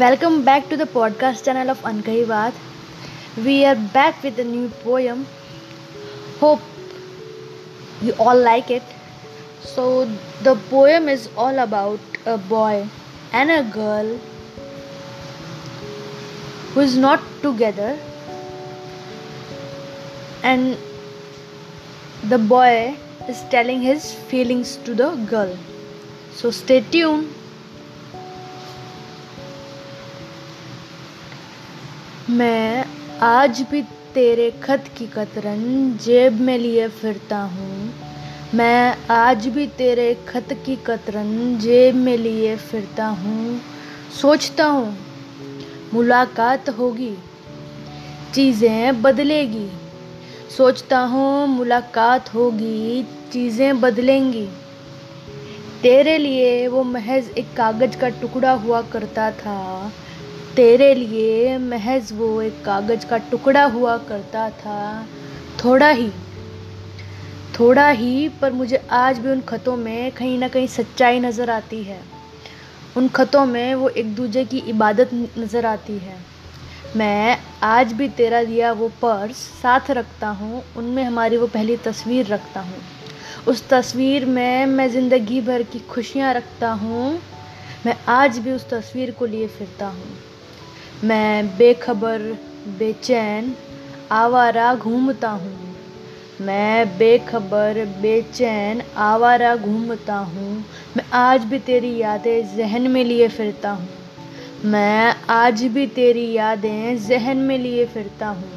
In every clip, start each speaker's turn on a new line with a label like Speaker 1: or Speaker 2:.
Speaker 1: Welcome back to the podcast channel of Ankahi Baat. We are back with a new poem. Hope you all like it. So, the poem is all about a boy and a girl who is not together, and the boy is telling his feelings to the girl. So, stay tuned. मैं आज भी तेरे खत की कतरन जेब में लिए फिरता हूँ। मैं आज भी तेरे खत की कतरन जेब में लिए फिरता हूँ। सोचता हूँ, मुलाकात होगी, चीज़ें बदलेगी। सोचता हूँ, मुलाकात होगी, चीज़ें बदलेंगी। तेरे लिए वो महज एक कागज़ का टुकड़ा हुआ करता था। तेरे लिए महज वो एक कागज़ का टुकड़ा हुआ करता था। थोड़ा ही थोड़ा ही, पर मुझे आज भी उन खतों में कहीं ना कहीं सच्चाई नज़र आती है। उन खतों में वो एक दूजे की इबादत नज़र आती है। मैं आज भी तेरा दिया वो पर्स साथ रखता हूँ, उनमें हमारी वो पहली तस्वीर रखता हूँ। उस तस्वीर में मैं ज़िंदगी भर की खुशियाँ रखता हूँ, मैं आज भी उस तस्वीर को लिए फिरता हूँ। मैं बेखबर, बेचैन, आवारा घूमता हूँ। मैं बेखबर, बेचैन, आवारा घूमता हूँ। मैं आज भी तेरी यादें जहन में लिए फिरता हूँ। मैं आज भी तेरी यादें जहन में लिए फिरता हूँ।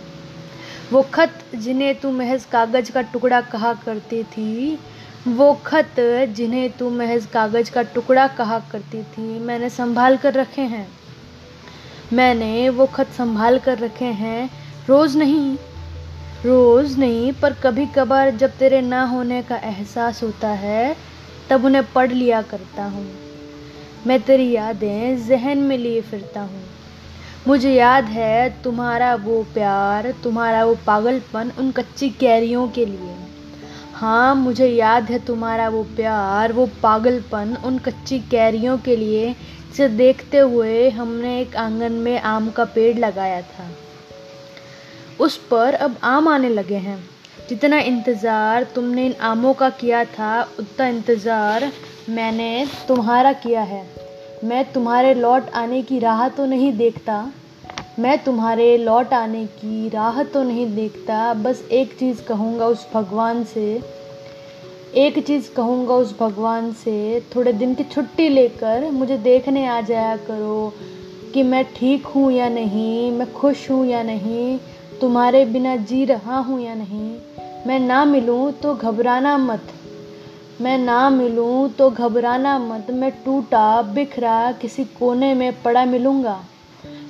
Speaker 1: वो खत जिन्हें तू महज कागज़ का टुकड़ा कहा करती थी, वो खत जिन्हें तू महज कागज़ का टुकड़ा कहा करती थी, मैंने संभाल कर रखे हैं। मैंने वो खत संभाल कर रखे हैं। रोज़ नहीं रोज़ नहीं, पर कभी कभार जब तेरे ना होने का एहसास होता है, तब उन्हें पढ़ लिया करता हूँ। मैं तेरी यादें जहन में लिए फिरता हूँ। मुझे याद है तुम्हारा वो प्यार, तुम्हारा वो पागलपन उन कच्ची कैरियों के लिए। हाँ मुझे याद है तुम्हारा वो प्यार, वो पागलपन उन कच्ची कैरियों के लिए जिसे देखते हुए हमने एक आँगन में आम का पेड़ लगाया था। उस पर अब आम आने लगे हैं। जितना इंतज़ार तुमने इन आमों का किया था, उतना इंतज़ार मैंने तुम्हारा किया है। मैं तुम्हारे लौट आने की राह तो नहीं देखता मैं तुम्हारे लौट आने की राह तो नहीं देखता, बस एक चीज़ कहूँगा उस भगवान से। एक चीज़ कहूँगा उस भगवान से, थोड़े दिन की छुट्टी लेकर मुझे देखने आ जाया करो कि मैं ठीक हूँ या नहीं, मैं खुश हूँ या नहीं, तुम्हारे बिना जी रहा हूँ या नहीं। मैं ना मिलूँ तो घबराना मत। मैं ना मिलूँ तो घबराना मत। मैं टूटा, बिखरा, किसी कोने में पड़ा मिलूँगा।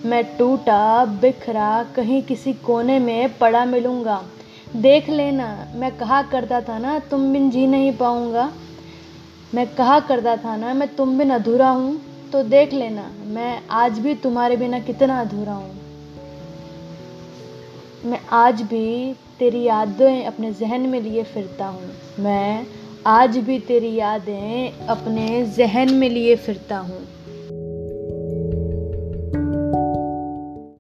Speaker 1: मैं टूटा, बिखरा, कहीं किसी कोने में पड़ा मिलूँगा। देख लेना, मैं कहा करता था ना, तुम बिन जी नहीं पाऊँगा। मैं कहा करता था ना, मैं तुम बिन अधूरा हूँ तो देख लेना, मैं आज भी तुम्हारे बिना कितना अधूरा हूँ। मैं आज भी तेरी यादें अपने जहन में लिए फिरता हूँ। मैं आज भी तेरी यादें अपने जहन में लिए फिरता हूँ।